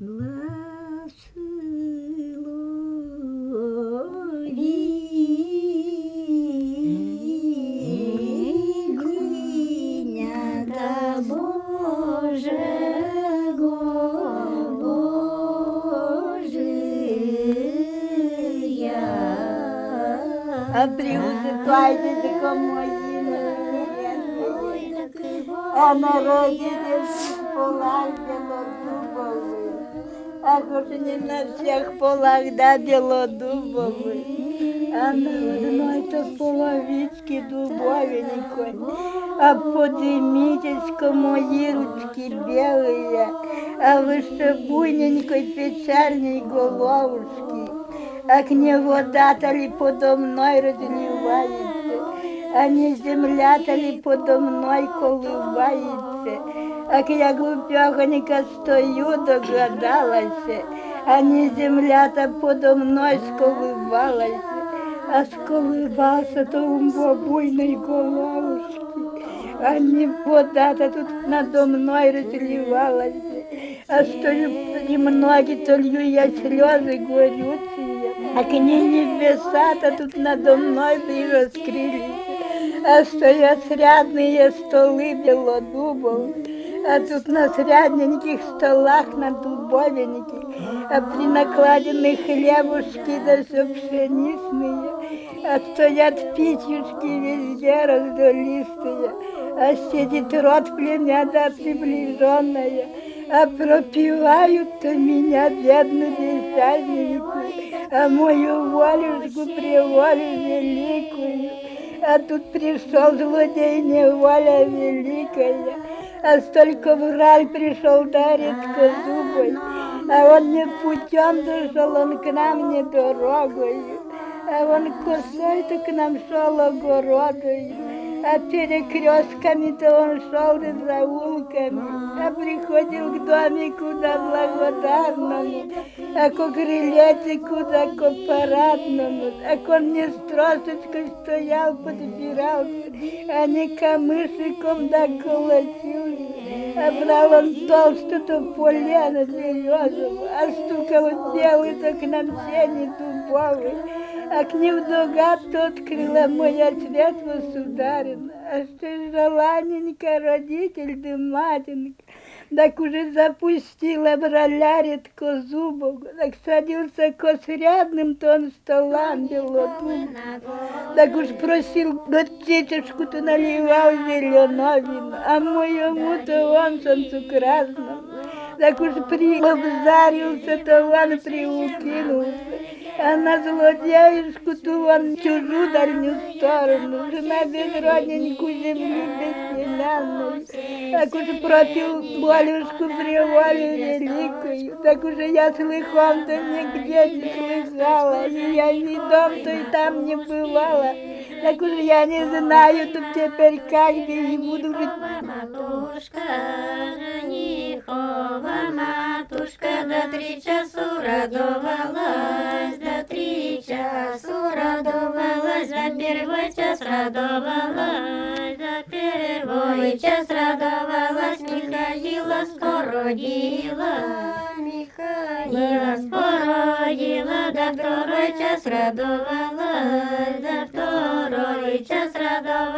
Благословіння да Божого Божия. А приузывайте мої а хоч не на всіх полах да білодубових, а на одной то половички дубовенькой, а поднимитесь мои ручки белые, а выше буйненькой печальной головушки, а к не вода-то ли подо мной разливается, а не земля-то ли подо мной коливається, а я глупьохонька стою, догадалася, а не земля-то подо мной сколивалася, а сколивався то у бабуйної головушки, а не вода-то тут надо мной разливалася, а стою и многие то лью я слезы горючие, а к ней небеса-то тут надо мной бы раскрылись. А стоят срядные столы белодубов, а тут на срядненьких столах на дубовеньких, а при накладенных хлебушки да все пшеничные, а стоят печушки везде раздолистые, а сидит рот племяда приближенная, а пропивают-то меня, бедную бесстяжненькую, а мою волюшку приволю великую. А тут пришел злодей неволя великая, а столько в рай пришел дарит зубой, а он не путем дошел, он к нам не дорогою, а он косой-то к нам шел огородою, а перекрестками-то он шел и заулками, а приходил к домику да благодарному, а к крылечику да к парадному, а он не стросочкой стоял, подбирался, а не камышиком да колотился, а брал он толстую полено березову, а стукал белый, так на сене дубовый, а к ним догад тот крыла моя цвет государин, а что желаненько родитель да матенька, так уже запустила ролярит козубок, так садился косрядным тон столам белодуб, так уж просил дочечку-то наливал зеленое вино, а моему-то он солнцу красному, так уж приобзарился-то он приукинулся, а на злодеюшку-то он чужую дальнюю сторону, жена безродненькую земли бесселенную, так уж пропил болюшку приволю великую, так уже я слыхом-то нигде не слыхала, и я ни дом-то и там не бывала, так уж я не знаю тут теперь как бы и буду жить. Матушка, женихова матушка, до три часу радовалась, первый час радовалась, за первый час радовалась, Михаила скоро родила, Михаила скоро родила, до второй час радовалась, до второй час радовалась,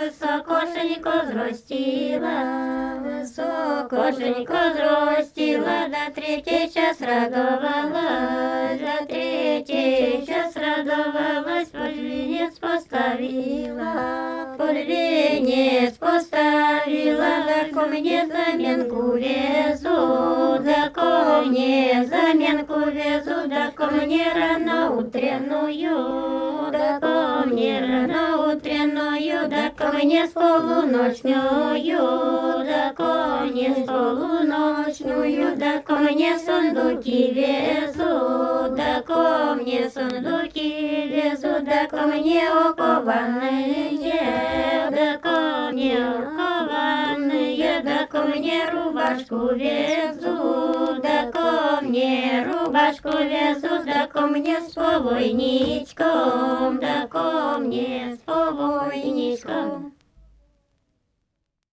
высокошенько зростила, высокошенько зростила, до третий час радовалась, до третий час радовалась, под венец поставила, под венец поставила, да ко мне заменку везу, да ко мне заменку везу, да ко рано утренную, да ко мне с полуночную, да ко мне с полуночную, да ко мне сундуки везу, да ко мне сундуки везу, да ко мне окованные, да ко мне окованные, да ко мне рубашку везу, мне рубашку везу, да ко мне с повойничком, да ко мне с повойничком.